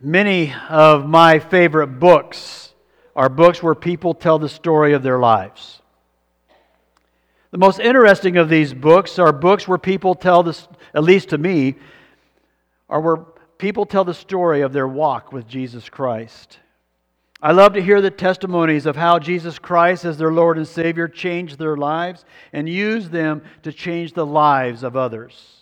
Many of my favorite books are books where people tell the story of their lives. The most interesting of these books are books where people tell this, at least to me, are where people tell the story of their walk with Jesus Christ. I love to hear the testimonies of how Jesus Christ, as their Lord and Savior, changed their lives and used them to change the lives of others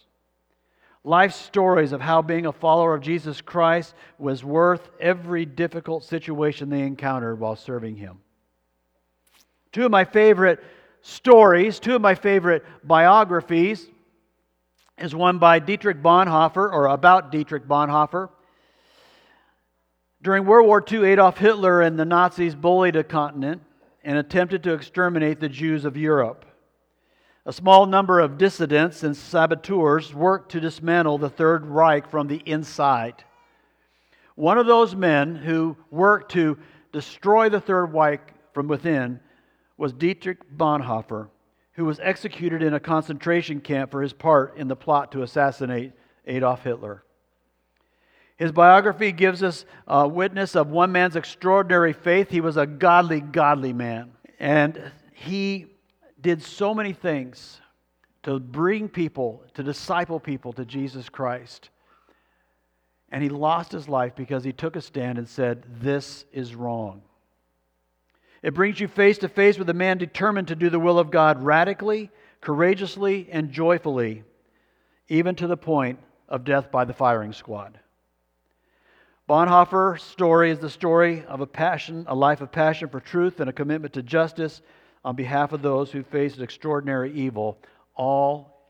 life stories of how being a follower of Jesus Christ was worth every difficult situation they encountered while serving Him. Two of my favorite stories, two of my favorite biographies, is one by Dietrich Bonhoeffer, or about Dietrich Bonhoeffer. During World War II, Adolf Hitler and the Nazis bullied a continent and attempted to exterminate the Jews of Europe. A small number of dissidents and saboteurs worked to dismantle the Third Reich from the inside. One of those men who worked to destroy the Third Reich from within was Dietrich Bonhoeffer, who was executed in a concentration camp for his part in the plot to assassinate Adolf Hitler. His biography gives us a witness of one man's extraordinary faith. He was a godly, godly man. And he did so many things to bring people, to disciple people to Jesus Christ. And he lost his life because he took a stand and said, This is wrong. It brings you face to face with a man determined to do the will of God radically, courageously, and joyfully, even to the point of death by the firing squad. Bonhoeffer's story is the story of a passion, a life of passion for truth and a commitment to justice on behalf of those who face extraordinary evil, all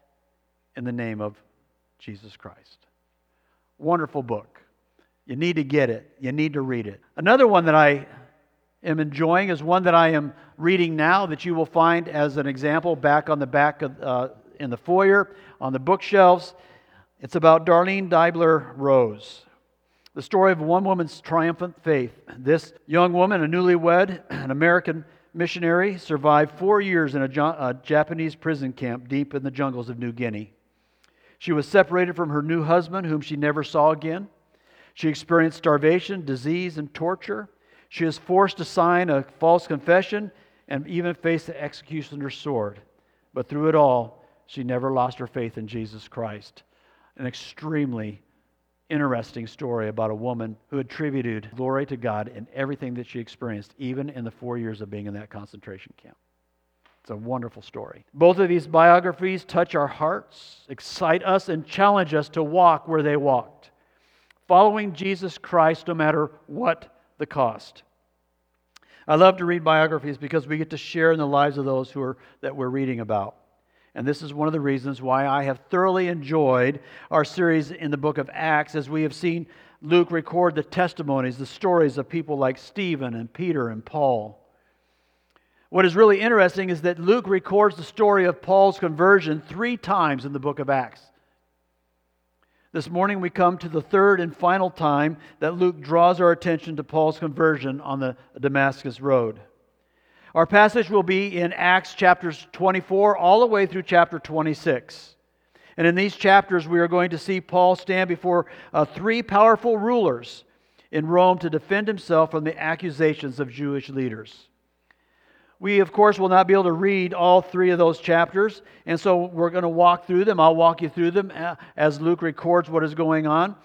in the name of Jesus Christ. Wonderful book. You need to get it, you need to read it. Another one that I am enjoying is one that I am reading now that you will find as an example back on the back of, uh, in the foyer on the bookshelves. It's about Darlene Deibler Rose. The story of one woman's triumphant faith. This young woman, a newlywed, an American missionary, survived four years in a, a Japanese prison camp deep in the jungles of New Guinea. She was separated from her new husband, whom she never saw again. She experienced starvation, disease, and torture. She was forced to sign a false confession and even faced the executioner's sword. But through it all, she never lost her faith in Jesus Christ. An extremely interesting story about a woman who attributed glory to God in everything that she experienced, even in the four years of being in that concentration camp. It's a wonderful story. Both of these biographies touch our hearts, excite us, and challenge us to walk where they walked, following Jesus Christ no matter what the cost. I love to read biographies because we get to share in the lives of those who are, that we're reading about. And this is one of the reasons why I have thoroughly enjoyed our series in the book of Acts as we have seen Luke record the testimonies, the stories of people like Stephen and Peter and Paul. What is really interesting is that Luke records the story of Paul's conversion three times in the book of Acts. This morning we come to the third and final time that Luke draws our attention to Paul's conversion on the Damascus Road. Our passage will be in Acts chapters 24 all the way through chapter 26. And in these chapters, we are going to see Paul stand before uh, three powerful rulers in Rome to defend himself from the accusations of Jewish leaders. We, of course, will not be able to read all three of those chapters, and so we're going to walk through them. I'll walk you through them uh, as Luke records what is going on.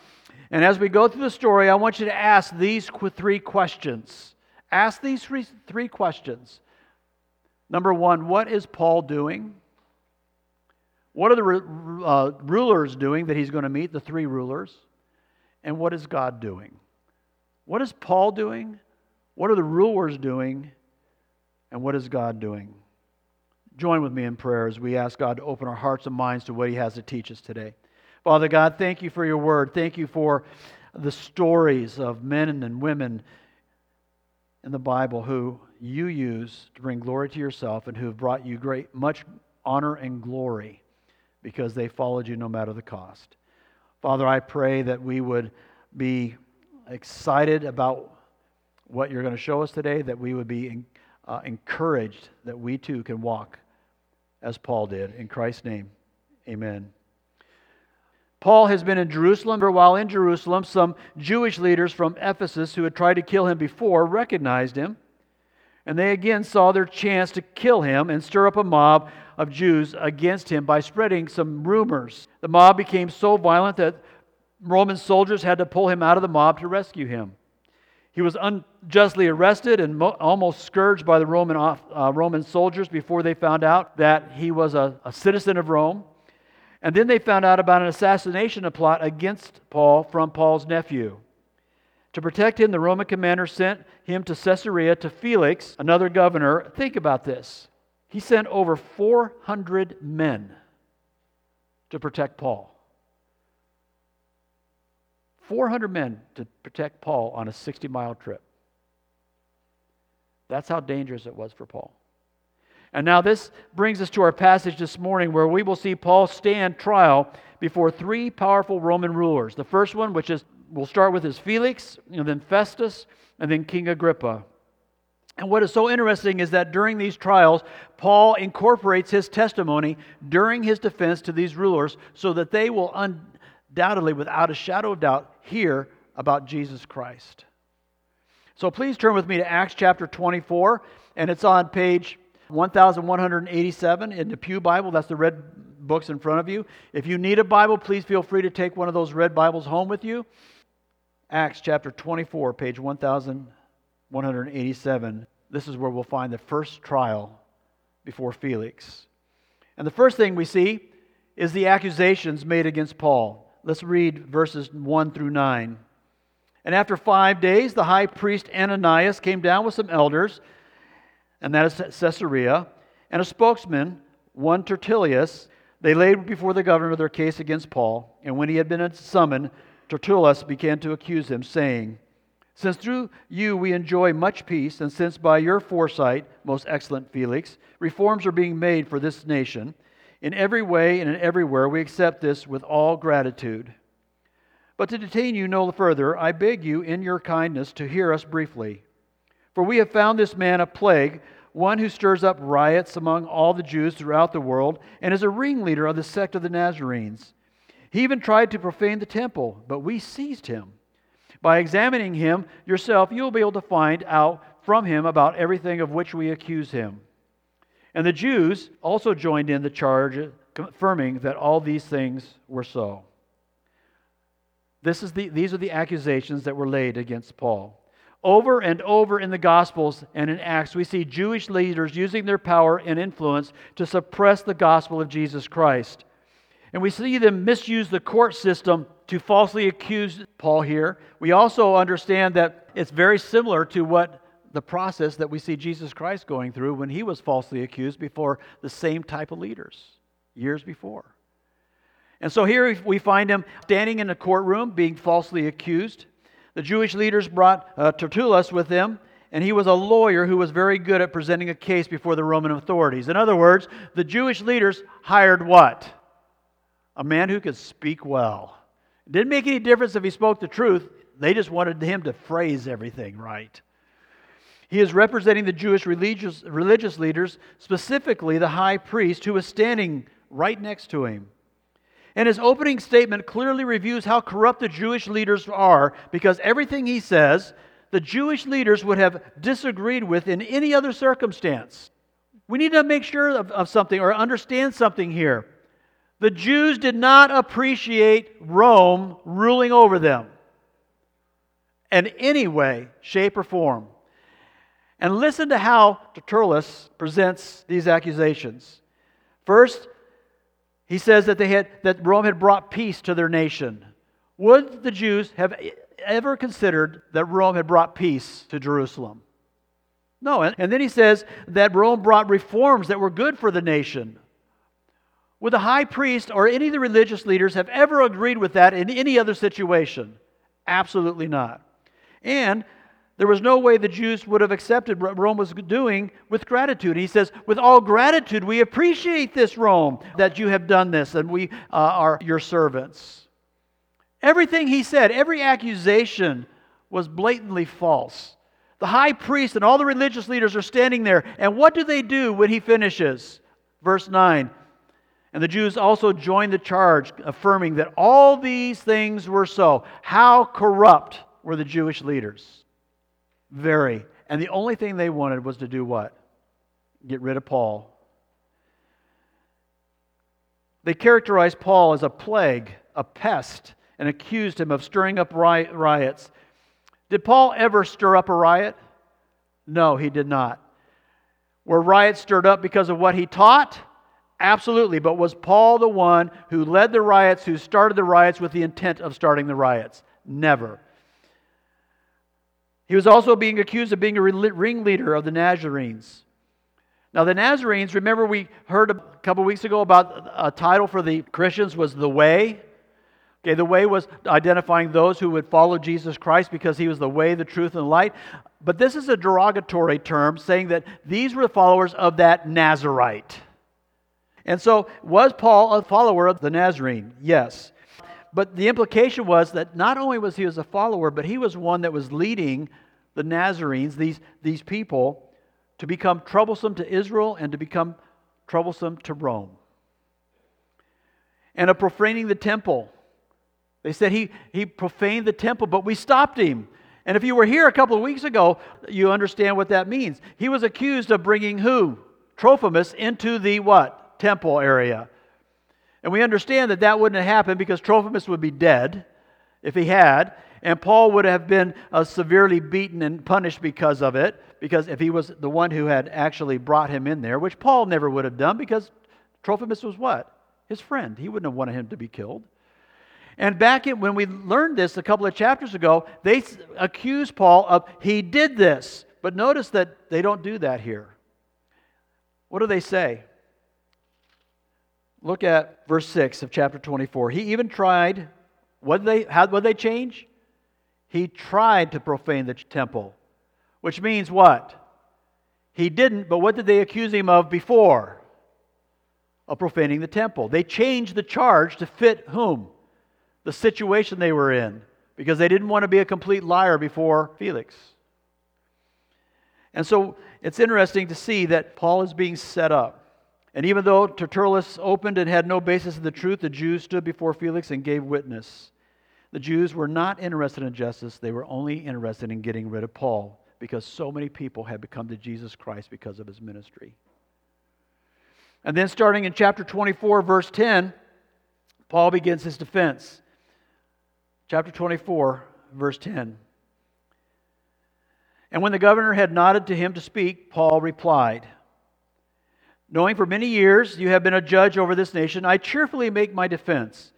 And as we go through the story, I want you to ask these three questions Ask these three, three questions. Number one, what is Paul doing? What are the uh, rulers doing that he's going to meet, the three rulers? And what is God doing? What is Paul doing? What are the rulers doing? And what is God doing? Join with me in prayer as we ask God to open our hearts and minds to what he has to teach us today. Father God, thank you for your word. Thank you for the stories of men and women in the Bible who you use to bring glory to yourself and who have brought you great much honor and glory because they followed you no matter the cost. Father, I pray that we would be excited about what you're going to show us today, that we would be uh, encouraged that we too can walk as Paul did. In Christ's name, amen. Paul has been in Jerusalem. While in Jerusalem, some Jewish leaders from Ephesus who had tried to kill him before recognized him. And they again saw their chance to kill him and stir up a mob of Jews against him by spreading some rumors. The mob became so violent that Roman soldiers had to pull him out of the mob to rescue him. He was unjustly arrested and mo- almost scourged by the Roman, uh, Roman soldiers before they found out that he was a, a citizen of Rome. And then they found out about an assassination plot against Paul from Paul's nephew. To protect him, the Roman commander sent him to Caesarea to Felix, another governor. Think about this. He sent over 400 men to protect Paul. 400 men to protect Paul on a 60 mile trip. That's how dangerous it was for Paul. And now this brings us to our passage this morning where we will see Paul stand trial before three powerful Roman rulers. The first one, which is we'll start with is Felix, and then Festus, and then King Agrippa. And what is so interesting is that during these trials, Paul incorporates his testimony during his defense to these rulers so that they will undoubtedly, without a shadow of doubt, hear about Jesus Christ. So please turn with me to Acts chapter 24, and it's on page 1187 in the Pew Bible. That's the red books in front of you. If you need a Bible, please feel free to take one of those red Bibles home with you. Acts chapter 24, page 1187. This is where we'll find the first trial before Felix. And the first thing we see is the accusations made against Paul. Let's read verses 1 through 9. And after five days, the high priest Ananias came down with some elders and that is Caesarea, and a spokesman, one Tertullus. They laid before the governor their case against Paul, and when he had been summoned, Tertullus began to accuse him, saying, Since through you we enjoy much peace, and since by your foresight, most excellent Felix, reforms are being made for this nation, in every way and in everywhere we accept this with all gratitude. But to detain you no further, I beg you in your kindness to hear us briefly. For we have found this man a plague, one who stirs up riots among all the Jews throughout the world, and is a ringleader of the sect of the Nazarenes. He even tried to profane the temple, but we seized him. By examining him yourself, you will be able to find out from him about everything of which we accuse him. And the Jews also joined in the charge, confirming that all these things were so. This is the, these are the accusations that were laid against Paul. Over and over in the Gospels and in Acts, we see Jewish leaders using their power and influence to suppress the gospel of Jesus Christ. And we see them misuse the court system to falsely accuse Paul here. We also understand that it's very similar to what the process that we see Jesus Christ going through when he was falsely accused before the same type of leaders years before. And so here we find him standing in a courtroom being falsely accused. The Jewish leaders brought uh, Tertullus with them, and he was a lawyer who was very good at presenting a case before the Roman authorities. In other words, the Jewish leaders hired what? A man who could speak well. It didn't make any difference if he spoke the truth, they just wanted him to phrase everything right. He is representing the Jewish religious, religious leaders, specifically the high priest who was standing right next to him. And his opening statement clearly reviews how corrupt the Jewish leaders are because everything he says, the Jewish leaders would have disagreed with in any other circumstance. We need to make sure of, of something or understand something here. The Jews did not appreciate Rome ruling over them in any way, shape, or form. And listen to how Tertullus presents these accusations. First, he says that, they had, that Rome had brought peace to their nation. Would the Jews have ever considered that Rome had brought peace to Jerusalem? No. And then he says that Rome brought reforms that were good for the nation. Would the high priest or any of the religious leaders have ever agreed with that in any other situation? Absolutely not. And there was no way the Jews would have accepted what Rome was doing with gratitude. He says, With all gratitude, we appreciate this, Rome, that you have done this, and we uh, are your servants. Everything he said, every accusation was blatantly false. The high priest and all the religious leaders are standing there, and what do they do when he finishes? Verse 9 And the Jews also joined the charge, affirming that all these things were so. How corrupt were the Jewish leaders? Very. And the only thing they wanted was to do what? Get rid of Paul. They characterized Paul as a plague, a pest, and accused him of stirring up riots. Did Paul ever stir up a riot? No, he did not. Were riots stirred up because of what he taught? Absolutely. But was Paul the one who led the riots, who started the riots with the intent of starting the riots? Never. He was also being accused of being a ringleader of the Nazarenes. Now, the Nazarenes, remember we heard a couple weeks ago about uh, a title for the Christians was the Way. Okay, the way was identifying those who would follow Jesus Christ because he was the way, the truth, and the light. But this is a derogatory term saying that these were the followers of that Nazarite. And so, was Paul a follower of the Nazarene? Yes. But the implication was that not only was he as a follower, but he was one that was leading the Nazarenes, these, these people, to become troublesome to Israel and to become troublesome to Rome. And of profaning the temple. They said he, he profaned the temple, but we stopped him. And if you were here a couple of weeks ago, you understand what that means. He was accused of bringing who? Trophimus into the what? temple area. And we understand that that wouldn't have happened because Trophimus would be dead if he had, and Paul would have been uh, severely beaten and punished because of it, because if he was the one who had actually brought him in there, which Paul never would have done because Trophimus was what? His friend. He wouldn't have wanted him to be killed. And back in, when we learned this a couple of chapters ago, they accused Paul of he did this. But notice that they don't do that here. What do they say? Look at verse 6 of chapter 24. He even tried, what they, how did they change? He tried to profane the temple, which means what? He didn't, but what did they accuse him of before? Of profaning the temple. They changed the charge to fit whom? The situation they were in, because they didn't want to be a complete liar before Felix. And so it's interesting to see that Paul is being set up. And even though Tertullus opened and had no basis in the truth, the Jews stood before Felix and gave witness. The Jews were not interested in justice, they were only interested in getting rid of Paul because so many people had become to Jesus Christ because of his ministry. And then, starting in chapter 24, verse 10, Paul begins his defense. Chapter 24, verse 10. And when the governor had nodded to him to speak, Paul replied, Knowing for many years you have been a judge over this nation, I cheerfully make my defense.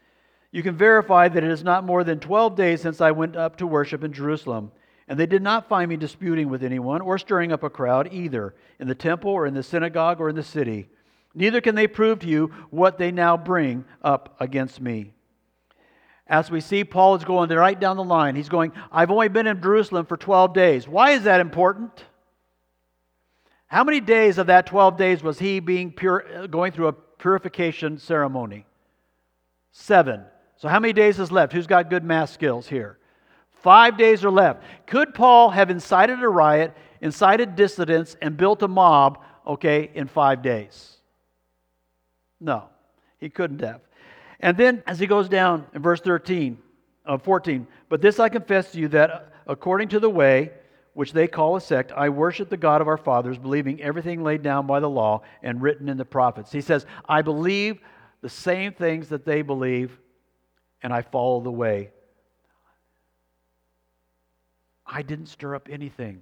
You can verify that it is not more than 12 days since I went up to worship in Jerusalem, and they did not find me disputing with anyone or stirring up a crowd either in the temple or in the synagogue or in the city. Neither can they prove to you what they now bring up against me. As we see, Paul is going right down the line. He's going, I've only been in Jerusalem for 12 days. Why is that important? How many days of that 12 days was he being pure, going through a purification ceremony? Seven. So how many days is left? Who's got good math skills here? Five days are left. Could Paul have incited a riot, incited dissidents, and built a mob, okay, in five days? No, he couldn't have. And then as he goes down in verse 13, uh, 14, but this I confess to you that according to the way, which they call a sect, I worship the God of our fathers, believing everything laid down by the law and written in the prophets. He says, I believe the same things that they believe, and I follow the way. I didn't stir up anything.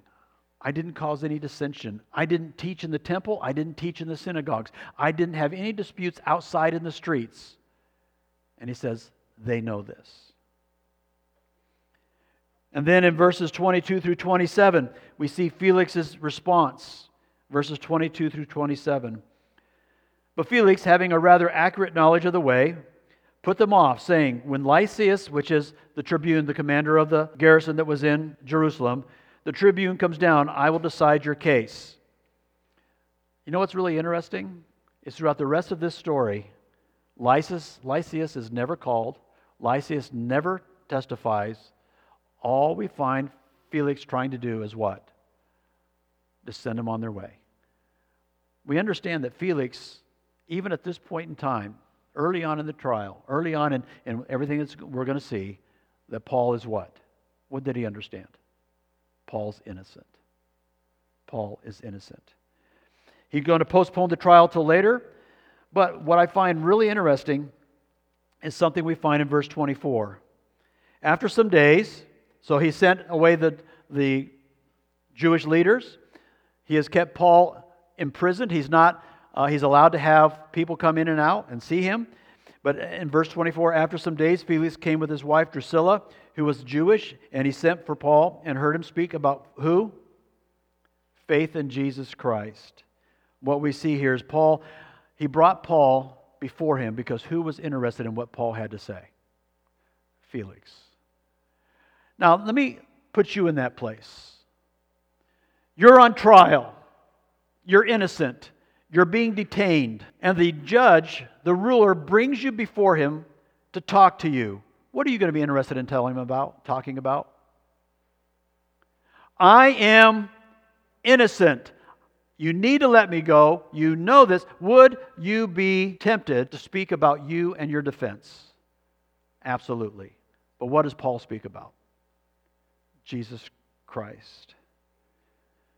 I didn't cause any dissension. I didn't teach in the temple. I didn't teach in the synagogues. I didn't have any disputes outside in the streets. And he says, they know this. And then in verses 22 through 27, we see Felix's response. Verses 22 through 27. But Felix, having a rather accurate knowledge of the way, put them off, saying, When Lysias, which is the tribune, the commander of the garrison that was in Jerusalem, the tribune comes down, I will decide your case. You know what's really interesting? Is throughout the rest of this story, Lysias, Lysias is never called, Lysias never testifies, all we find Felix trying to do is what? To send them on their way. We understand that Felix, even at this point in time, early on in the trial, early on in, in everything that we're going to see, that Paul is what? What did he understand? Paul's innocent. Paul is innocent. He's going to postpone the trial till later, but what I find really interesting is something we find in verse 24. After some days, so he sent away the, the Jewish leaders. He has kept Paul imprisoned. He's not, uh, he's allowed to have people come in and out and see him. But in verse 24, after some days, Felix came with his wife Drusilla, who was Jewish, and he sent for Paul and heard him speak about who? Faith in Jesus Christ. What we see here is Paul, he brought Paul before him because who was interested in what Paul had to say? Felix. Now, let me put you in that place. You're on trial, you're innocent, you're being detained, and the judge, the ruler, brings you before him to talk to you. What are you going to be interested in telling him about, talking about? I am innocent. You need to let me go. You know this. Would you be tempted to speak about you and your defense? Absolutely. But what does Paul speak about? Jesus Christ.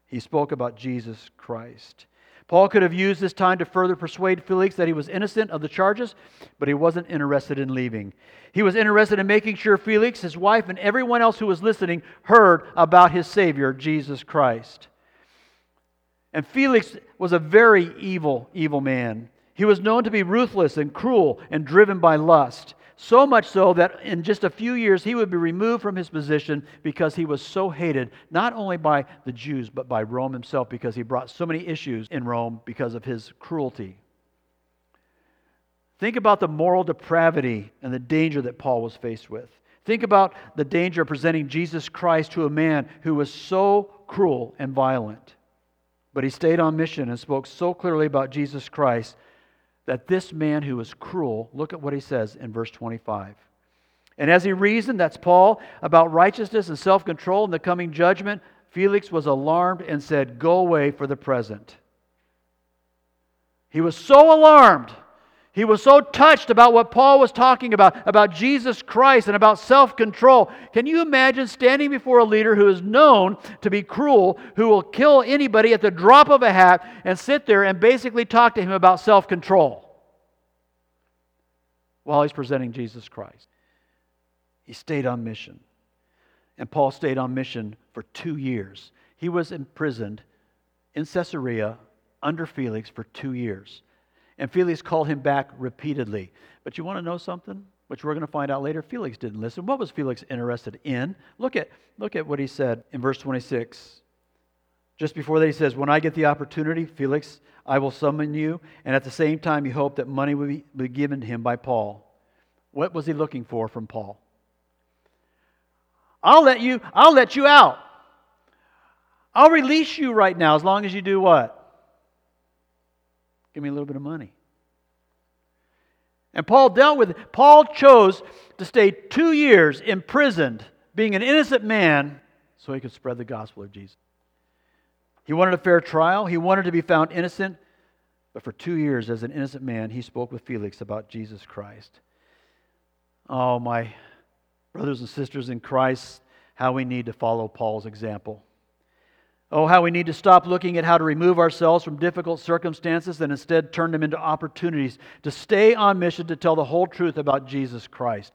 He spoke about Jesus Christ. Paul could have used this time to further persuade Felix that he was innocent of the charges, but he wasn't interested in leaving. He was interested in making sure Felix, his wife, and everyone else who was listening heard about his Savior, Jesus Christ. And Felix was a very evil, evil man. He was known to be ruthless and cruel and driven by lust. So much so that in just a few years he would be removed from his position because he was so hated, not only by the Jews, but by Rome himself, because he brought so many issues in Rome because of his cruelty. Think about the moral depravity and the danger that Paul was faced with. Think about the danger of presenting Jesus Christ to a man who was so cruel and violent. But he stayed on mission and spoke so clearly about Jesus Christ that this man who was cruel, look at what he says in verse 25. And as he reasoned, that's Paul, about righteousness and self control and the coming judgment, Felix was alarmed and said, Go away for the present. He was so alarmed he was so touched about what Paul was talking about, about Jesus Christ and about self control. Can you imagine standing before a leader who is known to be cruel, who will kill anybody at the drop of a hat, and sit there and basically talk to him about self control while he's presenting Jesus Christ? He stayed on mission. And Paul stayed on mission for two years. He was imprisoned in Caesarea under Felix for two years. And Felix called him back repeatedly. But you want to know something? Which we're going to find out later. Felix didn't listen. What was Felix interested in? Look at, look at what he said in verse 26. Just before that, he says, When I get the opportunity, Felix, I will summon you. And at the same time, he hoped that money would be, given to him by Paul. What was he looking for from Paul? I'll let you, I'll let you out. I'll release you right now as long as you do what? Give me a little bit of money. And Paul dealt with it. Paul chose to stay two years imprisoned, being an innocent man, so he could spread the gospel of Jesus. He wanted a fair trial, he wanted to be found innocent, but for two years, as an innocent man, he spoke with Felix about Jesus Christ. Oh, my brothers and sisters in Christ, how we need to follow Paul's example. Oh, how we need to stop looking at how to remove ourselves from difficult circumstances and instead turn them into opportunities to stay on mission to tell the whole truth about Jesus Christ.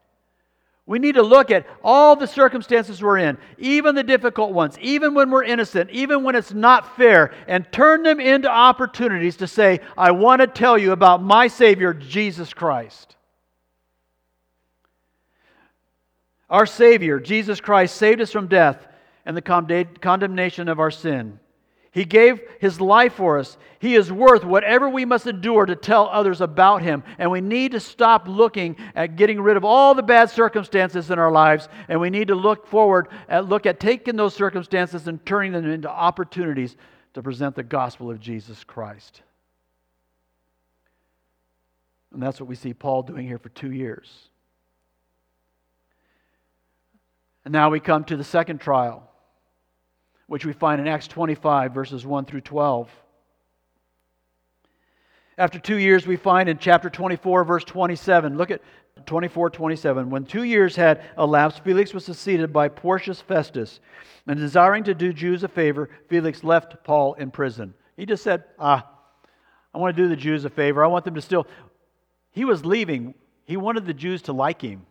We need to look at all the circumstances we're in, even the difficult ones, even when we're innocent, even when it's not fair, and turn them into opportunities to say, I want to tell you about my Savior, Jesus Christ. Our Savior, Jesus Christ, saved us from death and the condemnation of our sin. He gave his life for us. He is worth whatever we must endure to tell others about him. And we need to stop looking at getting rid of all the bad circumstances in our lives. And we need to look forward at look at taking those circumstances and turning them into opportunities to present the gospel of Jesus Christ. And that's what we see Paul doing here for two years. And now we come to the second trial which we find in Acts 25, verses 1 through 12. After two years, we find in chapter 24, verse 27, look at 24 27. When two years had elapsed, Felix was succeeded by Porcius Festus. And desiring to do Jews a favor, Felix left Paul in prison. He just said, Ah, I want to do the Jews a favor. I want them to still. He was leaving. He wanted the Jews to like him.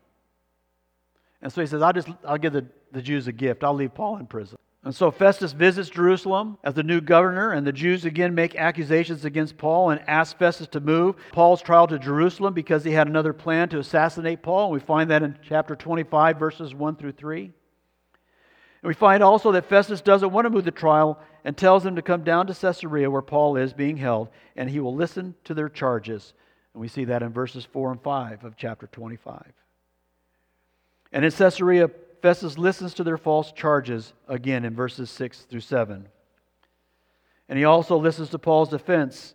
And so he says, I'll just I'll give the, the Jews a gift. I'll leave Paul in prison. And so Festus visits Jerusalem as the new governor, and the Jews again make accusations against Paul and ask Festus to move Paul's trial to Jerusalem because he had another plan to assassinate Paul. And we find that in chapter 25, verses 1 through 3. And we find also that Festus doesn't want to move the trial and tells them to come down to Caesarea where Paul is being held, and he will listen to their charges. And we see that in verses 4 and 5 of chapter 25. And in Caesarea, Festus listens to their false charges again in verses 6 through 7. And he also listens to Paul's defense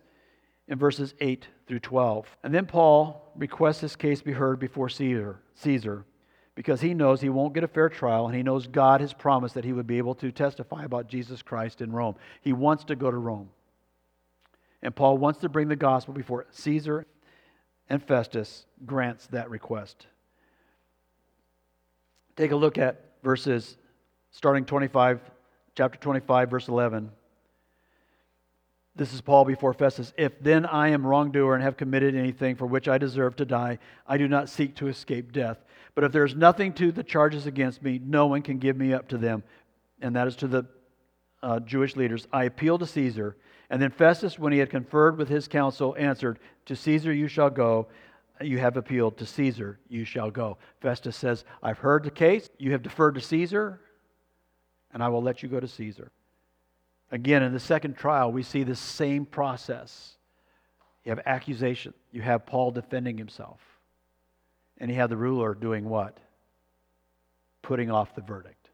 in verses 8 through 12. And then Paul requests his case be heard before Caesar, Caesar because he knows he won't get a fair trial and he knows God has promised that he would be able to testify about Jesus Christ in Rome. He wants to go to Rome. And Paul wants to bring the gospel before Caesar and Festus grants that request. Take a look at verses starting 25, chapter 25, verse 11. This is Paul before Festus. If then I am wrongdoer and have committed anything for which I deserve to die, I do not seek to escape death. But if there is nothing to the charges against me, no one can give me up to them. And that is to the uh, Jewish leaders. I appeal to Caesar. And then Festus, when he had conferred with his council, answered, To Caesar you shall go you have appealed to Caesar, you shall go. Festus says, I've heard the case, you have deferred to Caesar, and I will let you go to Caesar. Again, in the second trial, we see the same process. You have accusation, you have Paul defending himself, and you have the ruler doing what? Putting off the verdict.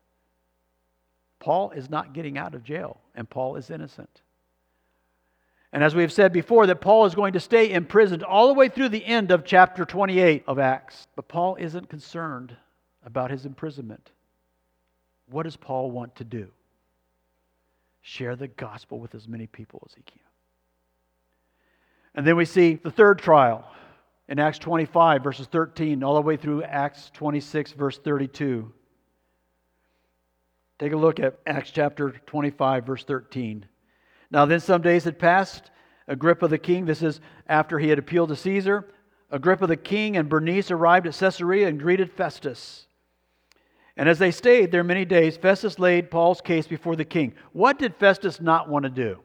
Paul is not getting out of jail, and Paul is innocent. And as we've said before, that Paul is going to stay imprisoned all the way through the end of chapter 28 of Acts. But Paul isn't concerned about his imprisonment. What does Paul want to do? Share the gospel with as many people as he can. And then we see the third trial in Acts 25, verses 13, all the way through Acts 26, verse 32. Take a look at Acts chapter 25, verse 13. Now, then some days had passed. Agrippa the king, this is after he had appealed to Caesar, Agrippa the king and Bernice arrived at Caesarea and greeted Festus. And as they stayed there many days, Festus laid Paul's case before the king. What did Festus not want to do?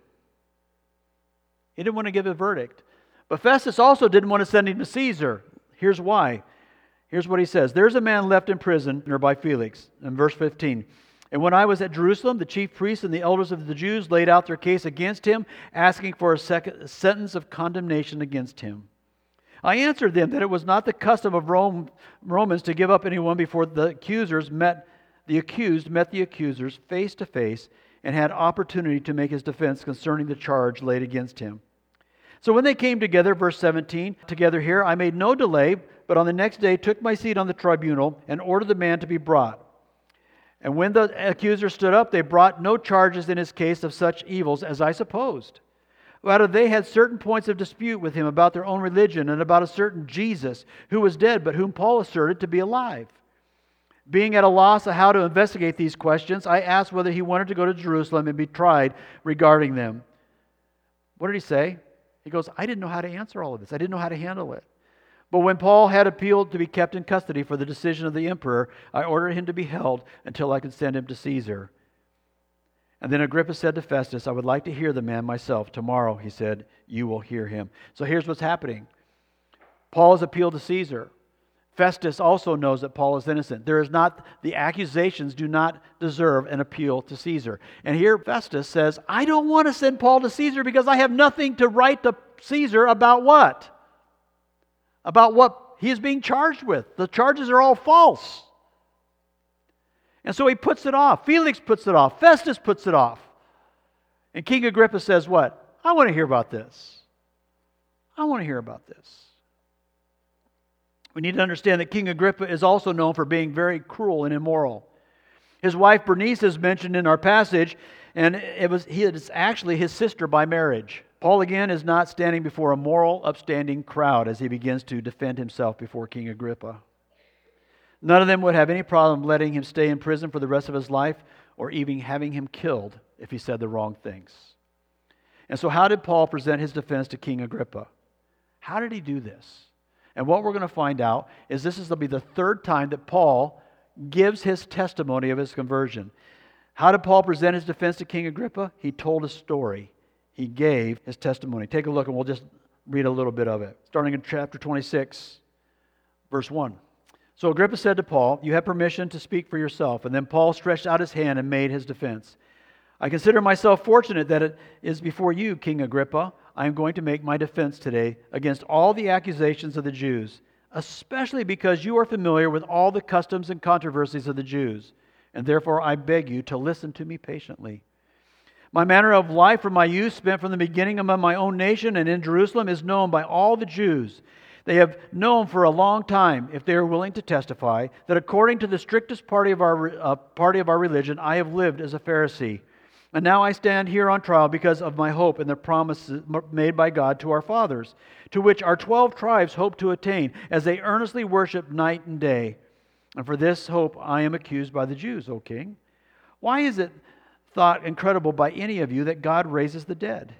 He didn't want to give a verdict. But Festus also didn't want to send him to Caesar. Here's why. Here's what he says There's a man left in prison, by Felix, in verse 15. And when I was at Jerusalem, the chief priests and the elders of the Jews laid out their case against him, asking for a, second, sentence of condemnation against him. I answered them that it was not the custom of Rome, Romans to give up anyone before the accusers met the accused met the accusers face to face and had opportunity to make his defense concerning the charge laid against him. So when they came together, verse 17, together here, I made no delay, but on the next day took my seat on the tribunal and ordered the man to be brought. And when the accuser stood up, they brought no charges in his case of such evils as I supposed. Rather, they had certain points of dispute with him about their own religion and about a certain Jesus who was dead, but whom Paul asserted to be alive. Being at a loss of how to investigate these questions, I asked whether he wanted to go to Jerusalem and be tried regarding them. What did he say? He goes, I didn't know how to answer all of this. I didn't know how to handle it. But when Paul had appealed to be kept in custody for the decision of the emperor, I ordered him to be held until I could send him to Caesar. And then Agrippa said to Festus, I would like to hear the man myself. Tomorrow, he said, you will hear him. So here's what's happening Paul has appealed to Caesar. Festus also knows that Paul is innocent. There is not, the accusations do not deserve an appeal to Caesar. And here Festus says, I don't want to send Paul to Caesar because I have nothing to write to Caesar about what? About what he is being charged with. The charges are all false. And so he puts it off. Felix puts it off. Festus puts it off. And King Agrippa says, What? I want to hear about this. I want to hear about this. We need to understand that King Agrippa is also known for being very cruel and immoral. His wife Bernice is mentioned in our passage, and it was he is actually his sister by marriage. Paul again is not standing before a moral, upstanding crowd as he begins to defend himself before King Agrippa. None of them would have any problem letting him stay in prison for the rest of his life or even having him killed if he said the wrong things. And so, how did Paul present his defense to King Agrippa? How did he do this? And what we're going to find out is this is going to be the third time that Paul gives his testimony of his conversion. How did Paul present his defense to King Agrippa? He told a story. He gave his testimony. Take a look and we'll just read a little bit of it. Starting in chapter 26, verse 1. So Agrippa said to Paul, You have permission to speak for yourself. And then Paul stretched out his hand and made his defense. I consider myself fortunate that it is before you, King Agrippa. I am going to make my defense today against all the accusations of the Jews, especially because you are familiar with all the customs and controversies of the Jews. And therefore I beg you to listen to me patiently. My manner of life from my youth, spent from the beginning among my own nation and in Jerusalem, is known by all the Jews. They have known for a long time, if they are willing to testify, that according to the strictest party of our, uh, party of our religion, I have lived as a Pharisee. And now I stand here on trial because of my hope in the promises made by God to our fathers, to which our twelve tribes hope to attain, as they earnestly worship night and day. And for this hope I am accused by the Jews, O king. Why is it thought incredible by any of you that God raises the dead?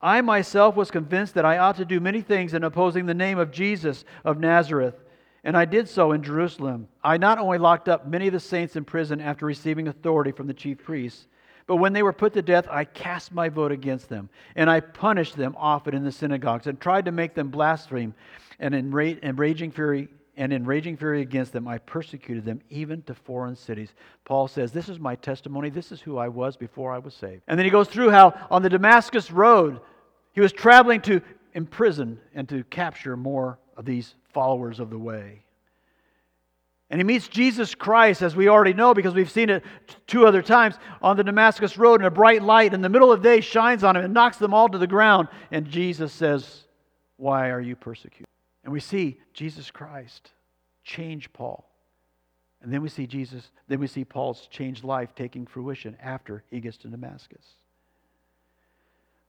I myself was convinced that I ought to do many things in opposing the name of Jesus of Nazareth, and I did so in Jerusalem. I not only locked up many of the saints in prison after receiving authority from the chief priests, but when they were put to death, I cast my vote against them, and I punished them often in the synagogues, and tried to make them blaspheme. And in, raging fury, and in raging fury against them, I persecuted them even to foreign cities. Paul says, This is my testimony. This is who I was before I was saved. And then he goes through how on the Damascus road, he was traveling to imprison and to capture more of these followers of the way. And he meets Jesus Christ, as we already know, because we've seen it two other times on the Damascus Road, and a bright light in the middle of the day shines on him and knocks them all to the ground. And Jesus says, Why are you persecuted? And we see Jesus Christ change Paul. And then we see Jesus, then we see Paul's changed life taking fruition after he gets to Damascus.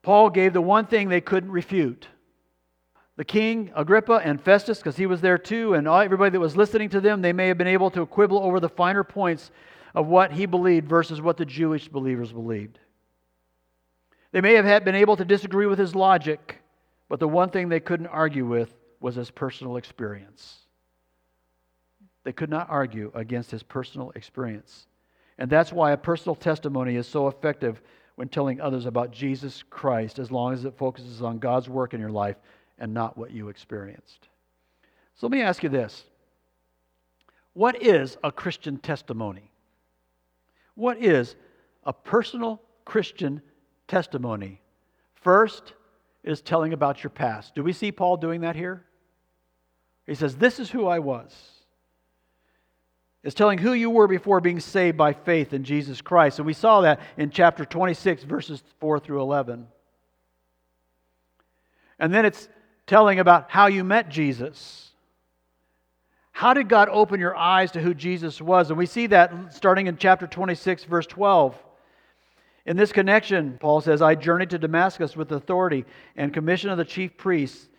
Paul gave the one thing they couldn't refute. The king, Agrippa, and Festus, because he was there too, and everybody that was listening to them, they may have been able to quibble over the finer points of what he believed versus what the Jewish believers believed. They may have been able to disagree with his logic, but the one thing they couldn't argue with was his personal experience. They could not argue against his personal experience. And that's why a personal testimony is so effective when telling others about Jesus Christ, as long as it focuses on God's work in your life and not what you experienced. So let me ask you this What is a Christian testimony? What is a personal Christian testimony? First is telling about your past. Do we see Paul doing that here? He says, This is who I was. It's telling who you were before being saved by faith in Jesus Christ. And we saw that in chapter 26, verses 4 through 11. And then it's telling about how you met Jesus. How did God open your eyes to who Jesus was? And we see that starting in chapter 26, verse 12. In this connection, Paul says, I journeyed to Damascus with authority and commission of the chief priests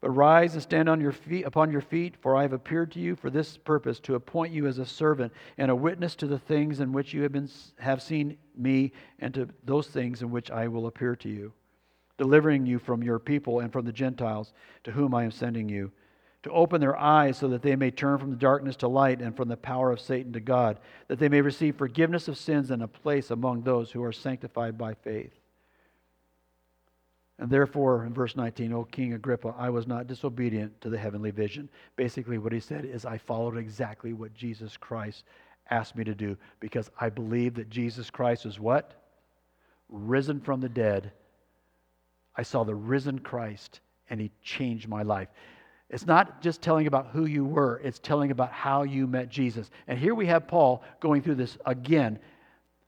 But rise and stand on your feet, upon your feet, for I have appeared to you for this purpose, to appoint you as a servant and a witness to the things in which you have, been, have seen me, and to those things in which I will appear to you, delivering you from your people and from the Gentiles to whom I am sending you, to open their eyes so that they may turn from the darkness to light and from the power of Satan to God, that they may receive forgiveness of sins and a place among those who are sanctified by faith. And therefore, in verse 19, O King Agrippa, I was not disobedient to the heavenly vision. Basically, what he said is, I followed exactly what Jesus Christ asked me to do because I believe that Jesus Christ is what? Risen from the dead. I saw the risen Christ and he changed my life. It's not just telling about who you were, it's telling about how you met Jesus. And here we have Paul going through this again.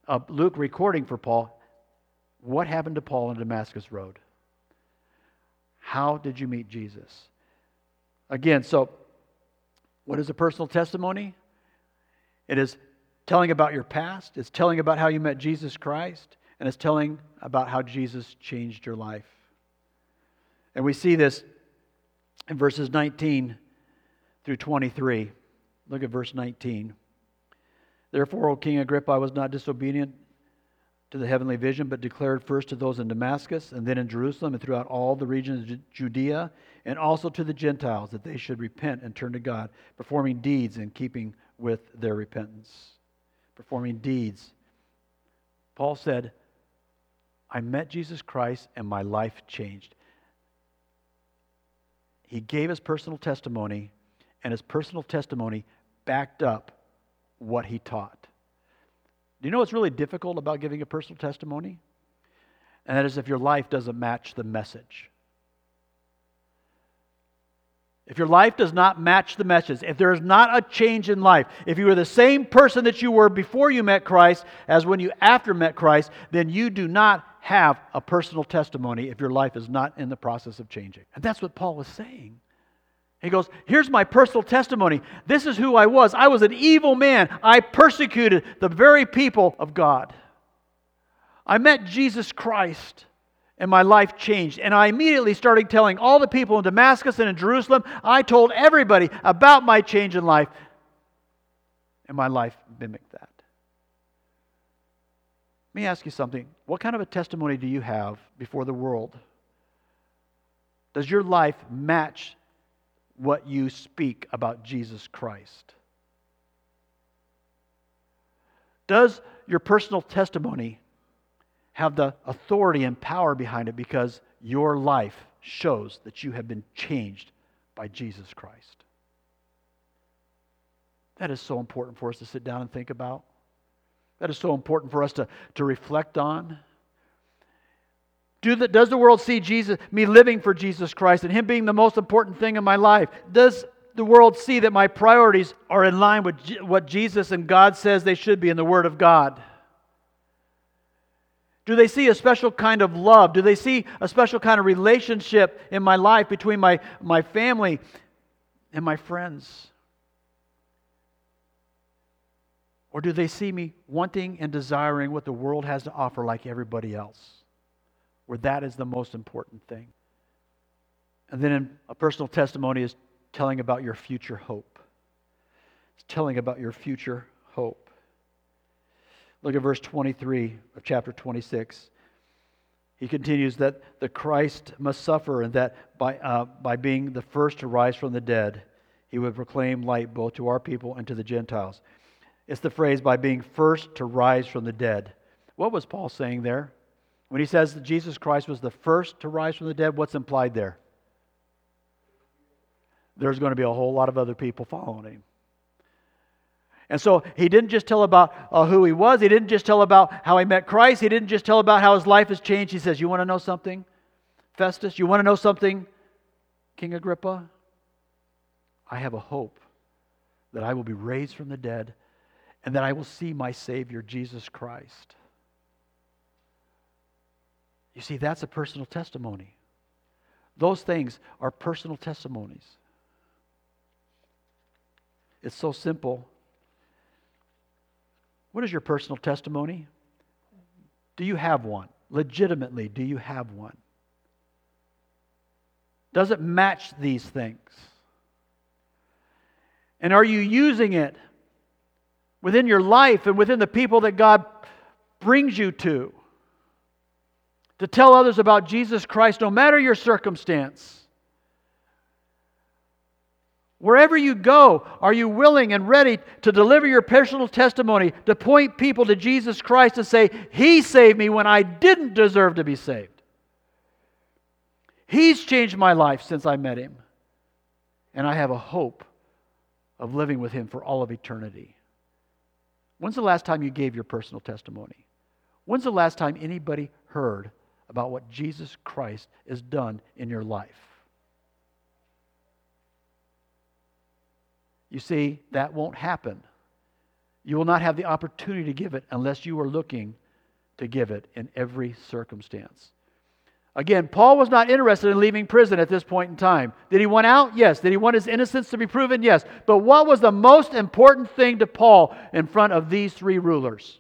Uh, Luke recording for Paul what happened to Paul on Damascus Road. How did you meet Jesus? Again, so what is a personal testimony? It is telling about your past, it's telling about how you met Jesus Christ, and it's telling about how Jesus changed your life. And we see this in verses 19 through 23. Look at verse 19. Therefore, O King Agrippa, I was not disobedient to the heavenly vision, but declared first to those in Damascus, and then in Jerusalem, and throughout all the regions of Judea, and also to the Gentiles, that they should repent and turn to God, performing deeds in keeping with their repentance. Performing deeds. Paul said, I met Jesus Christ, and my life changed. He gave his personal testimony, and his personal testimony backed up what he taught. Do you know what's really difficult about giving a personal testimony? And that is if your life doesn't match the message. If your life does not match the message, if there is not a change in life, if you are the same person that you were before you met Christ as when you after met Christ, then you do not have a personal testimony if your life is not in the process of changing. And that's what Paul was saying. He goes, Here's my personal testimony. This is who I was. I was an evil man. I persecuted the very people of God. I met Jesus Christ and my life changed. And I immediately started telling all the people in Damascus and in Jerusalem. I told everybody about my change in life. And my life mimicked that. Let me ask you something. What kind of a testimony do you have before the world? Does your life match what you speak about Jesus Christ? Does your personal testimony have the authority and power behind it because your life shows that you have been changed by Jesus Christ? That is so important for us to sit down and think about. That is so important for us to, to reflect on. Do the, does the world see Jesus, me living for Jesus Christ and Him being the most important thing in my life? Does the world see that my priorities are in line with what Jesus and God says they should be in the Word of God? Do they see a special kind of love? Do they see a special kind of relationship in my life between my, my family and my friends? Or do they see me wanting and desiring what the world has to offer like everybody else? Where that is the most important thing. And then a personal testimony is telling about your future hope. It's telling about your future hope. Look at verse 23 of chapter 26. He continues that the Christ must suffer and that by, uh, by being the first to rise from the dead, he would proclaim light both to our people and to the Gentiles. It's the phrase by being first to rise from the dead. What was Paul saying there? When he says that Jesus Christ was the first to rise from the dead, what's implied there? There's going to be a whole lot of other people following him. And so he didn't just tell about uh, who he was. He didn't just tell about how he met Christ. He didn't just tell about how his life has changed. He says, You want to know something, Festus? You want to know something, King Agrippa? I have a hope that I will be raised from the dead and that I will see my Savior, Jesus Christ. You see, that's a personal testimony. Those things are personal testimonies. It's so simple. What is your personal testimony? Do you have one? Legitimately, do you have one? Does it match these things? And are you using it within your life and within the people that God brings you to. To tell others about Jesus Christ, no matter your circumstance. Wherever you go, are you willing and ready to deliver your personal testimony, to point people to Jesus Christ and say, He saved me when I didn't deserve to be saved? He's changed my life since I met Him. And I have a hope of living with Him for all of eternity. When's the last time you gave your personal testimony? When's the last time anybody heard about what Jesus Christ has done in your life? You see, that won't happen. You will not have the opportunity to give it unless you are looking to give it in every circumstance. Again, Paul was not interested in leaving prison at this point in time. Did he want out? Yes. Did he want his innocence to be proven? Yes. But what was the most important thing to Paul in front of these three rulers?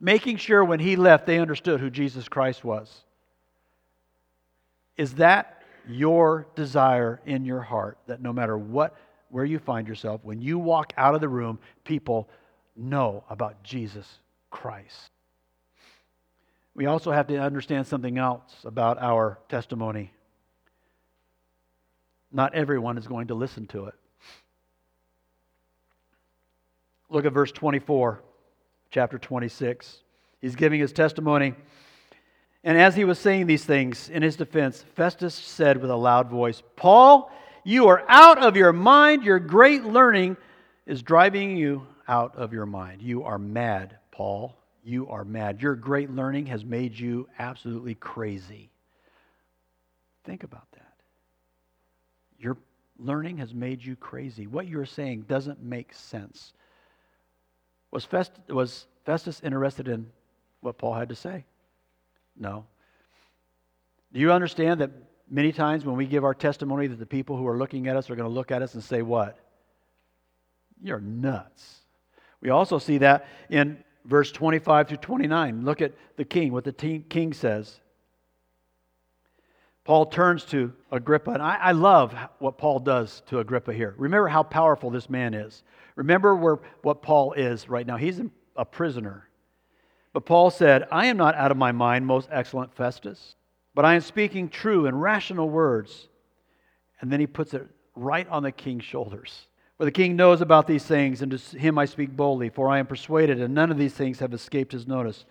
Making sure when he left they understood who Jesus Christ was. Is that your desire in your heart that no matter what where you find yourself, when you walk out of the room, people know about Jesus Christ? we also have to understand something else about our testimony. Not everyone is going to listen to it. Look at verse 24, chapter 26. He's giving his testimony. And as he was saying these things in his defense, Festus said with a loud voice, Paul, you are out of your mind. Your great learning is driving you out of your mind. You are mad, Paul you are mad. Your great learning has made you absolutely crazy. Think about that. Your learning has made you crazy. What you're saying doesn't make sense. Was, Fest, was Festus interested in what Paul had to say? No. Do you understand that many times when we give our testimony that the people who are looking at us are going to look at us and say what? You're nuts. We also see that in verse 25 through 29. Look at the king, what the king says. Paul turns to Agrippa, and I, I, love what Paul does to Agrippa here. Remember how powerful this man is. Remember where, what Paul is right now. He's a prisoner. But Paul said, I am not out of my mind, most excellent Festus, but I am speaking true and rational words. And then he puts it right on the king's shoulders. For the king knows about these things, and to him I speak boldly, for I am persuaded, and none of these things have escaped his notice.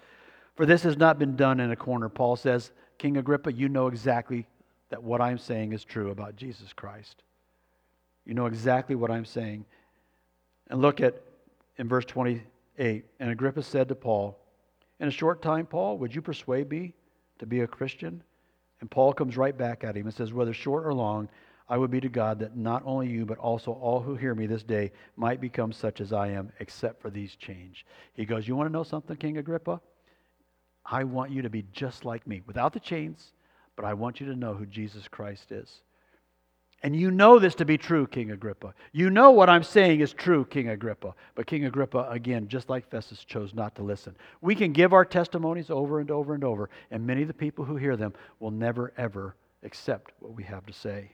For this has not been done in a corner. Paul says, King Agrippa, you know exactly that what I'm saying is true about Jesus Christ. You know exactly what I'm saying. And look at in verse 28. And Agrippa said to Paul, In a short time, Paul, would you persuade me to be a Christian? And Paul comes right back at him and says, Whether short or long, I would be to God that not only you, but also all who hear me this day might become such as I am, except for these change. He goes, You want to know something, King Agrippa? I want you to be just like me, without the chains, but I want you to know who Jesus Christ is. And you know this to be true, King Agrippa. You know what I'm saying is true, King Agrippa. But King Agrippa, again, just like Festus, chose not to listen. We can give our testimonies over and over and over, and many of the people who hear them will never, ever accept what we have to say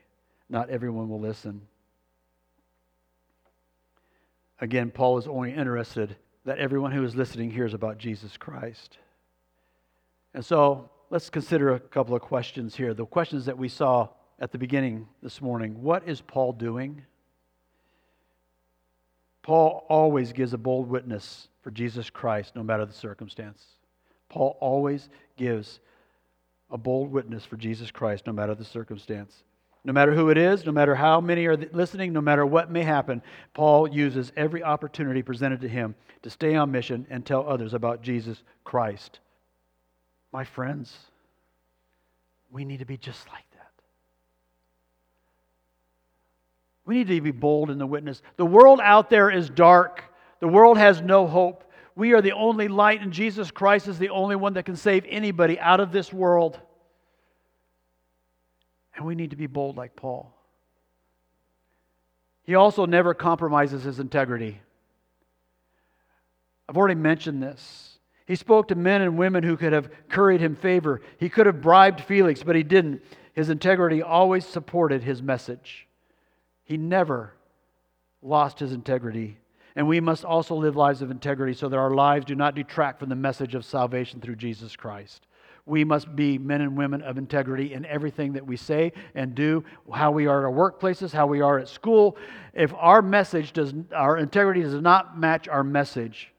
not everyone will listen. Again, Paul is only interested that everyone who is listening hears about Jesus Christ. And so let's consider a couple of questions here. The questions that we saw at the beginning this morning. What is Paul doing? Paul always gives a bold witness for Jesus Christ, no matter the circumstance. Paul always gives a bold witness for Jesus Christ, no matter the circumstance. No matter who it is, no matter how many are listening, no matter what may happen, Paul uses every opportunity presented to him to stay on mission and tell others about Jesus Christ. My friends, we need to be just like that. We need to be bold in the witness. The world out there is dark, the world has no hope. We are the only light, and Jesus Christ is the only one that can save anybody out of this world. And we need to be bold like Paul. He also never compromises his integrity. I've already mentioned this. He spoke to men and women who could have curried him favor. He could have bribed Felix, but he didn't. His integrity always supported his message. He never lost his integrity. And we must also live lives of integrity so that our lives do not detract from the message of salvation through Jesus Christ. We must be men and women of integrity in everything that we say and do, how we are at our workplaces, how we are at school. If our message does, our integrity does not match our message,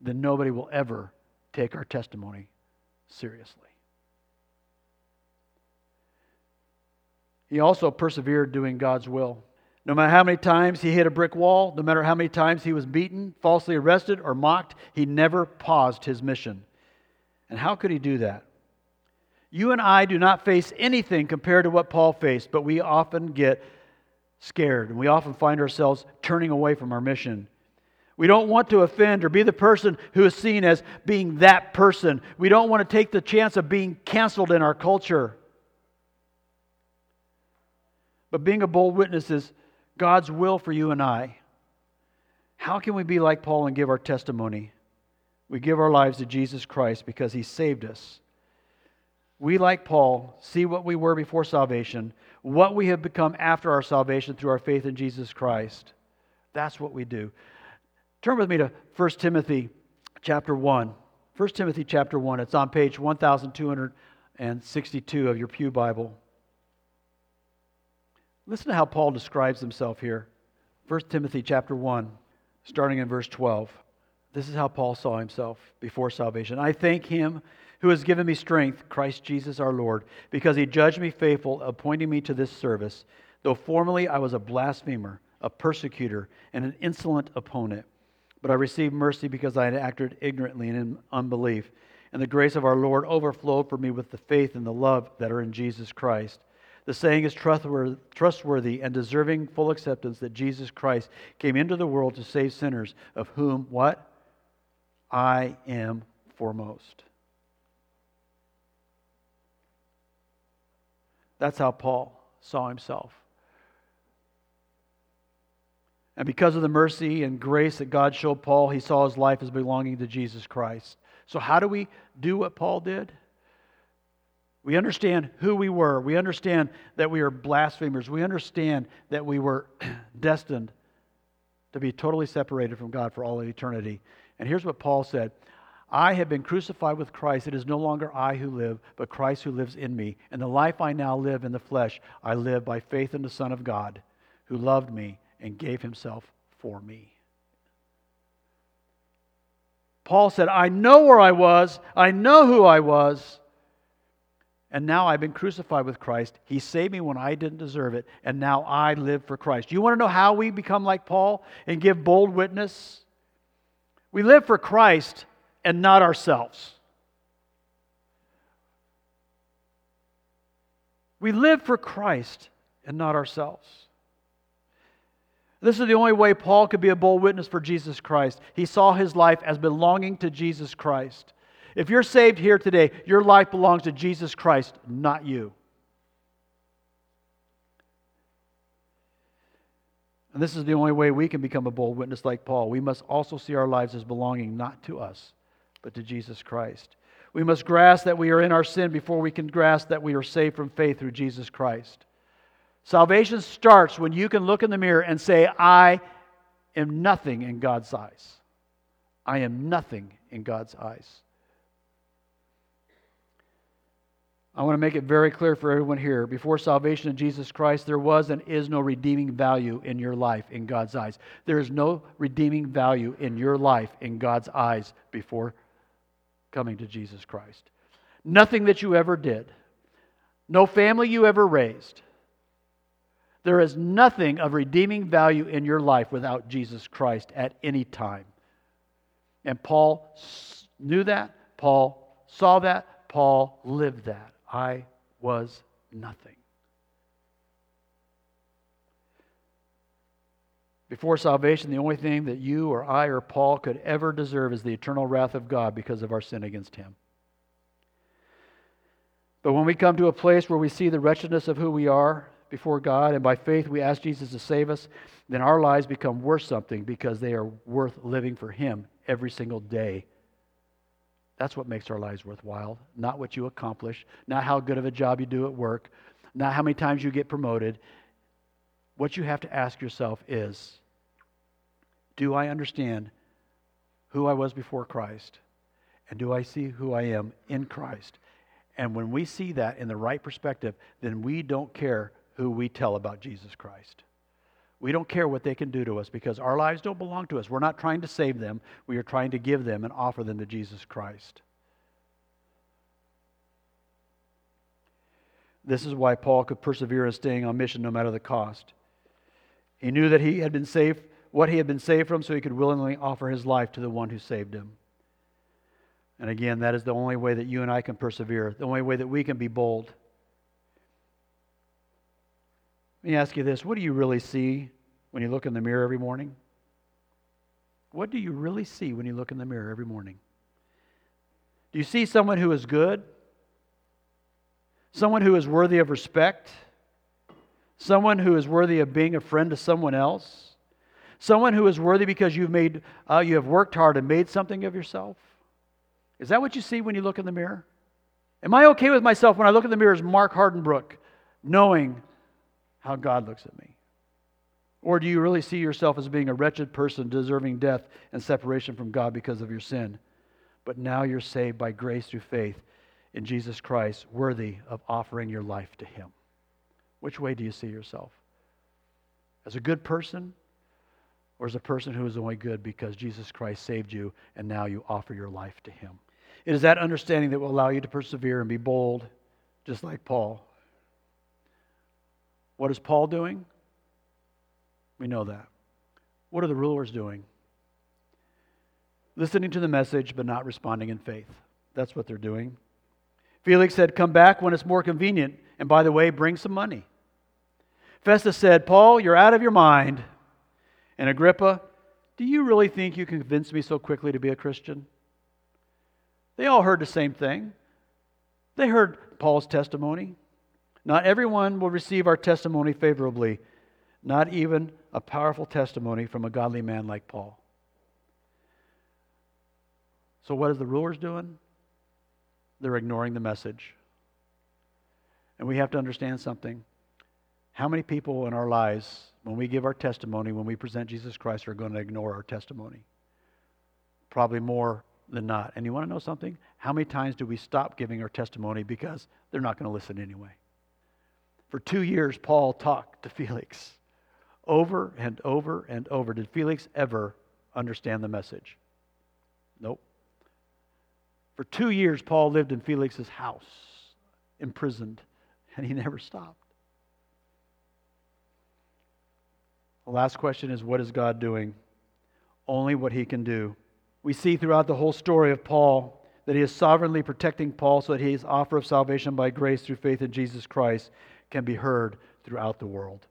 then nobody will ever take our testimony seriously. He also persevered doing God's will. No matter how many times he hit a brick wall, no matter how many times he was beaten, falsely arrested, or mocked, he never paused his mission. And how could he do that? You and I do not face anything compared to what Paul faced, but we often get scared, and we often find ourselves turning away from our mission. We don't want to offend or be the person who is seen as being that person. We don't want to take the chance of being canceled in our culture. But being a bold witness is God's will for you and I. How can we be like Paul and give our testimony? We give our lives to Jesus Christ because he saved us. We, like Paul, see what we were before salvation, what we have become after our salvation through our faith in Jesus Christ. That's what we do. Turn with me to 1 Timothy chapter 1. 1 Timothy chapter 1. It's on page 1262 of your Pew Bible. Listen to how Paul describes himself here. 1 Timothy chapter 1, starting in verse 12. This is how Paul saw himself before salvation. I thank him who has given me strength, Christ Jesus our Lord, because he judged me faithful, appointing me to this service, though formerly I was a blasphemer, a persecutor, and an insolent opponent. But I received mercy because I had acted ignorantly and in unbelief. And the grace of our Lord overflowed for me with the faith and the love that are in Jesus Christ. The saying is trustworthy and deserving full acceptance that Jesus Christ came into the world to save sinners, of whom what? I am foremost. That's how Paul saw himself. And because of the mercy and grace that God showed Paul, he saw his life as belonging to Jesus Christ. So, how do we do what Paul did? We understand who we were. We understand that we are blasphemers. We understand that we were destined to be totally separated from God for all of eternity. And here's what Paul said I have been crucified with Christ. It is no longer I who live, but Christ who lives in me. And the life I now live in the flesh, I live by faith in the Son of God, who loved me and gave himself for me. Paul said, I know where I was, I know who I was, and now I've been crucified with Christ. He saved me when I didn't deserve it, and now I live for Christ. You want to know how we become like Paul and give bold witness? We live for Christ and not ourselves. We live for Christ and not ourselves. This is the only way Paul could be a bold witness for Jesus Christ. He saw his life as belonging to Jesus Christ. If you're saved here today, your life belongs to Jesus Christ, not you. And this is the only way we can become a bold witness like Paul. We must also see our lives as belonging not to us, but to Jesus Christ. We must grasp that we are in our sin before we can grasp that we are saved from faith through Jesus Christ. Salvation starts when you can look in the mirror and say, I am nothing in God's eyes. I am nothing in God's eyes. I want to make it very clear for everyone here. Before salvation in Jesus Christ, there was and is no redeeming value in your life in God's eyes. There is no redeeming value in your life in God's eyes before coming to Jesus Christ. Nothing that you ever did, no family you ever raised. There is nothing of redeeming value in your life without Jesus Christ at any time. And Paul knew that. Paul saw that. Paul lived that. I was nothing. Before salvation, the only thing that you or I or Paul could ever deserve is the eternal wrath of God because of our sin against Him. But when we come to a place where we see the wretchedness of who we are before God and by faith we ask Jesus to save us, then our lives become worth something because they are worth living for Him every single day. That's what makes our lives worthwhile, not what you accomplish, not how good of a job you do at work, not how many times you get promoted. What you have to ask yourself is do I understand who I was before Christ? And do I see who I am in Christ? And when we see that in the right perspective, then we don't care who we tell about Jesus Christ. We don't care what they can do to us because our lives don't belong to us. We're not trying to save them, we are trying to give them and offer them to Jesus Christ. This is why Paul could persevere in staying on mission no matter the cost. He knew that he had been saved what he had been saved from so he could willingly offer his life to the one who saved him. And again, that is the only way that you and I can persevere, the only way that we can be bold. Let me ask you this what do you really see when you look in the mirror every morning? What do you really see when you look in the mirror every morning? Do you see someone who is good? Someone who is worthy of respect? Someone who is worthy of being a friend to someone else? Someone who is worthy because you've made, uh, you have worked hard and made something of yourself? Is that what you see when you look in the mirror? Am I okay with myself when I look in the mirror as Mark Hardenbrook, knowing how God looks at me? Or do you really see yourself as being a wretched person deserving death and separation from God because of your sin? But now you're saved by grace through faith in Jesus Christ, worthy of offering your life to Him. Which way do you see yourself? As a good person or as a person who is only good because Jesus Christ saved you and now you offer your life to Him? It is that understanding that will allow you to persevere and be bold, just like Paul. What is Paul doing? We know that. What are the rulers doing? Listening to the message, but not responding in faith. That's what they're doing. Felix said, Come back when it's more convenient. And by the way, bring some money. Festus said, Paul, you're out of your mind. And Agrippa, do you really think you can convince me so quickly to be a Christian? They all heard the same thing. They heard Paul's testimony. Not everyone will receive our testimony favorably, not even a powerful testimony from a godly man like Paul. So, what is the rulers doing? They're ignoring the message. And we have to understand something. How many people in our lives, when we give our testimony, when we present Jesus Christ, are going to ignore our testimony? Probably more than not. And you want to know something? How many times do we stop giving our testimony because they're not going to listen anyway? For two years, Paul talked to Felix over and over and over. Did Felix ever understand the message? Nope. For two years, Paul lived in Felix's house, imprisoned, and he never stopped. The last question is what is God doing? Only what he can do. We see throughout the whole story of Paul that he is sovereignly protecting Paul so that his offer of salvation by grace through faith in Jesus Christ can be heard throughout the world.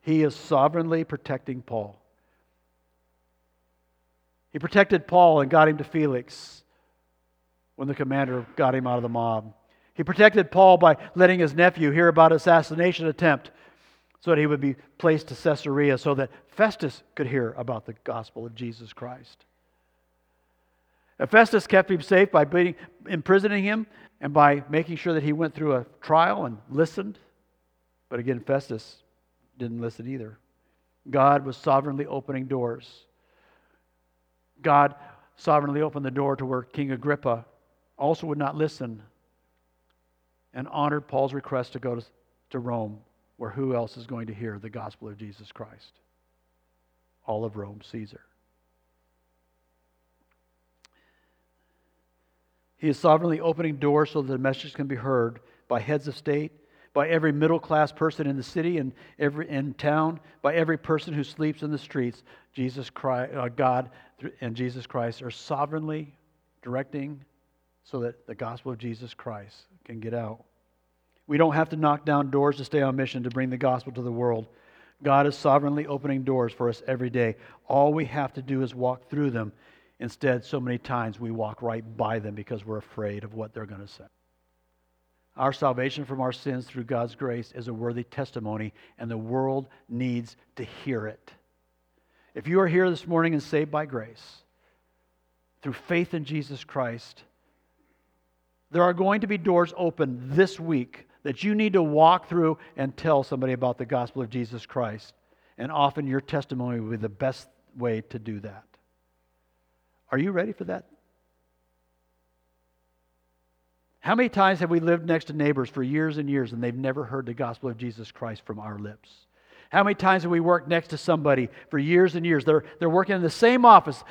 He is sovereignly protecting Paul. He protected Paul and got him to Felix when the commander got him out of the mob. He protected Paul by letting his nephew hear about an assassination attempt so that he would be placed to Caesarea so that Festus could hear about the gospel of Jesus Christ. Festus kept him safe by beating, imprisoning him and by making sure that he went through a trial and listened. But again, Festus didn't listen either. God was sovereignly opening doors. God sovereignly opened the door to where King Agrippa also would not listen and honored Paul's request to go to, to Rome, where who else is going to hear the gospel of Jesus Christ? All of Rome, Caesar. He is sovereignly opening doors so that the message can be heard by heads of state, by every middle class person in the city and every in town, by every person who sleeps in the streets. Jesus Christ, uh, God and Jesus Christ are sovereignly directing so that the gospel of Jesus Christ can get out. We don't have to knock down doors to stay on mission to bring the gospel to the world. God is sovereignly opening doors for us every day. All we have to do is walk through them Instead, so many times we walk right by them because we're afraid of what they're going to say. Our salvation from our sins through God's grace is a worthy testimony, and the world needs to hear it. If you are here this morning and saved by grace, through faith in Jesus Christ, there are going to be doors open this week that you need to walk through and tell somebody about the gospel of Jesus Christ. And often your testimony will be the best way to do that. Are you ready for that? How many times have we lived next to neighbors for years and years and they've never heard the gospel of Jesus Christ from our lips? How many times have we worked next to somebody for years and years? They're, they're working in the same office,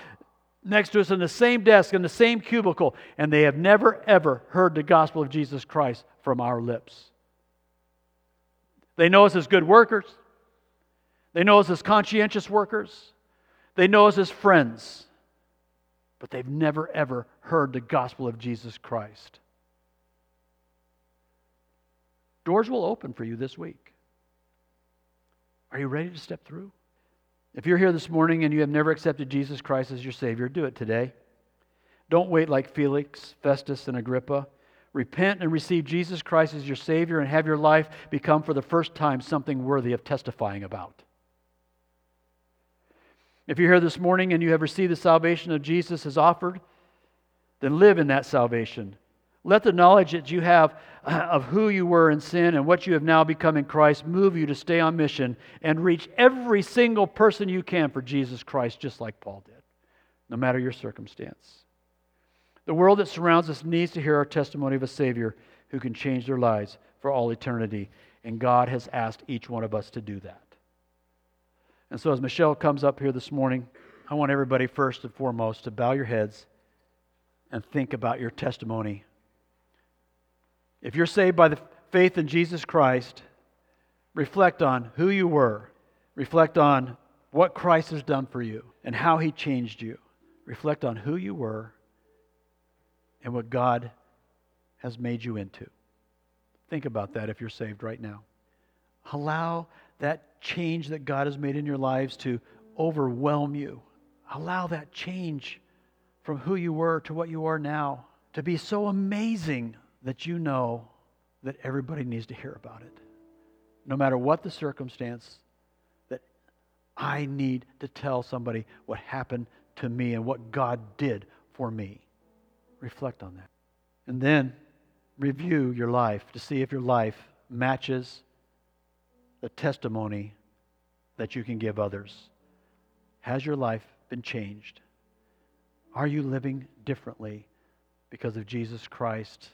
next to us in the same desk, in the same cubicle, and they have never, ever heard the gospel of Jesus Christ from our lips. They know us as good workers, they know us as conscientious workers, they know us as friends but they've never, ever heard the gospel of Jesus Christ. Doors will open for you this week. Are you ready to step through? If you're here this morning and you have never accepted Jesus Christ as your Savior, do it today. Don't wait like Felix, Festus, and Agrippa. Repent and receive Jesus Christ as your Savior and have your life become for the first time something worthy of testifying about. If you're here this morning and you have received the salvation of Jesus as offered, then live in that salvation. Let the knowledge that you have uh, of who you were in sin and what you have now become in Christ move you to stay on mission and reach every single person you can for Jesus Christ, just like Paul did, no matter your circumstance. The world that surrounds us needs to hear our testimony of a Savior who can change their lives for all eternity, and God has asked each one of us to do that. And so, as Michelle comes up here this morning, I want everybody first and foremost to bow your heads and think about your testimony if you're saved by the faith in Jesus Christ, reflect on who you were. Reflect on what Christ has done for you and how he changed you. Reflect on who you were and what God has made you into. Think about that if you're saved right now. Allow that change that God has made in your lives to overwhelm you. Allow that change from who you were to what you are now to be so amazing that you know that everybody needs to hear about it. No matter what the circumstance, that I need to tell somebody what happened to me and what God did for me. Reflect on that. And then review your life to see if your life matches the testimony that you can give others. Has your life been changed? Are you living differently because of Jesus Christ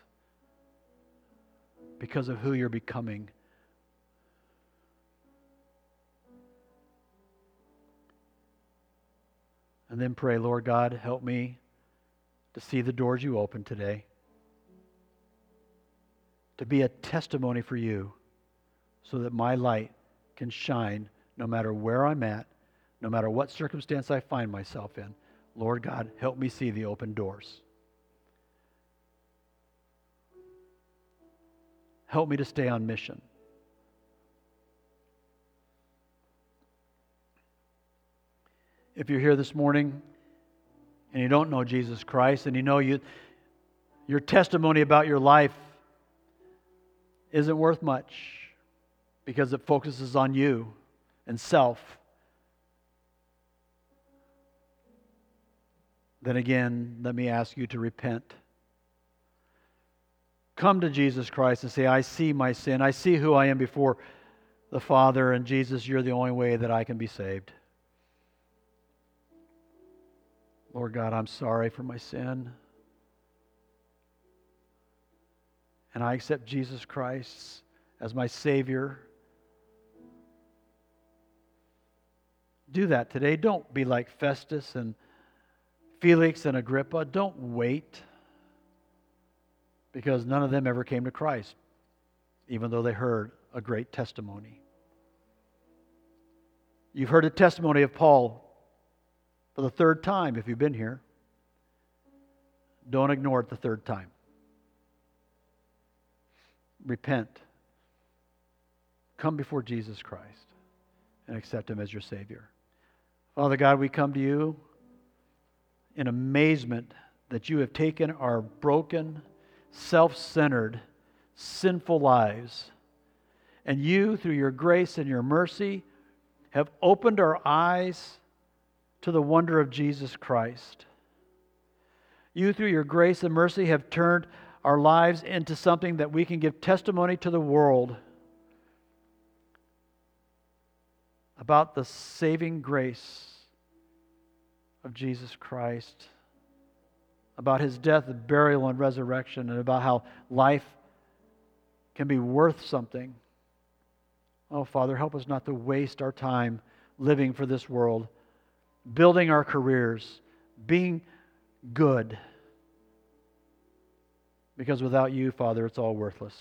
because of who you're becoming. And then pray, Lord God, help me to see the doors you open today, to be a testimony for you so that my light can shine no matter where I'm at, no matter what circumstance I find myself in. Lord God, help me see the open doors. Help me to stay on mission. If you're here this morning and you don't know Jesus Christ and you know you, your testimony about your life isn't worth much because it focuses on you and self, then again, let me ask you to repent come to Jesus Christ and say, I see my sin. I see who I am before the Father, and Jesus, you're the only way that I can be saved. Lord God, I'm sorry for my sin. And I accept Jesus Christ as my Savior. Do that today. Don't be like Festus and Felix and Agrippa. Don't wait because none of them ever came to Christ, even though they heard a great testimony. You've heard a testimony of Paul for the third time if you've been here. Don't ignore it the third time. Repent. Come before Jesus Christ and accept Him as your Savior. Father God, we come to you in amazement that you have taken our broken, self centered, sinful lives. And you, through your grace and your mercy, have opened our eyes to the wonder of Jesus Christ. You, through your grace and mercy, have turned our lives into something that we can give testimony to the world about the saving grace of Jesus Christ about his death, burial, and resurrection, and about how life can be worth something. Oh, Father, help us not to waste our time living for this world, building our careers, being good. Because without you, Father, it's all worthless.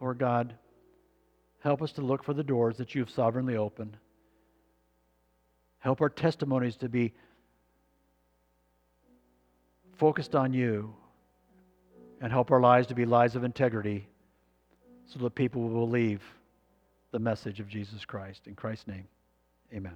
Lord God, help us to look for the doors that you've sovereignly opened. Help our testimonies to be focused on you and help our lives to be lives of integrity so that people will believe the message of Jesus Christ. In Christ's name, amen.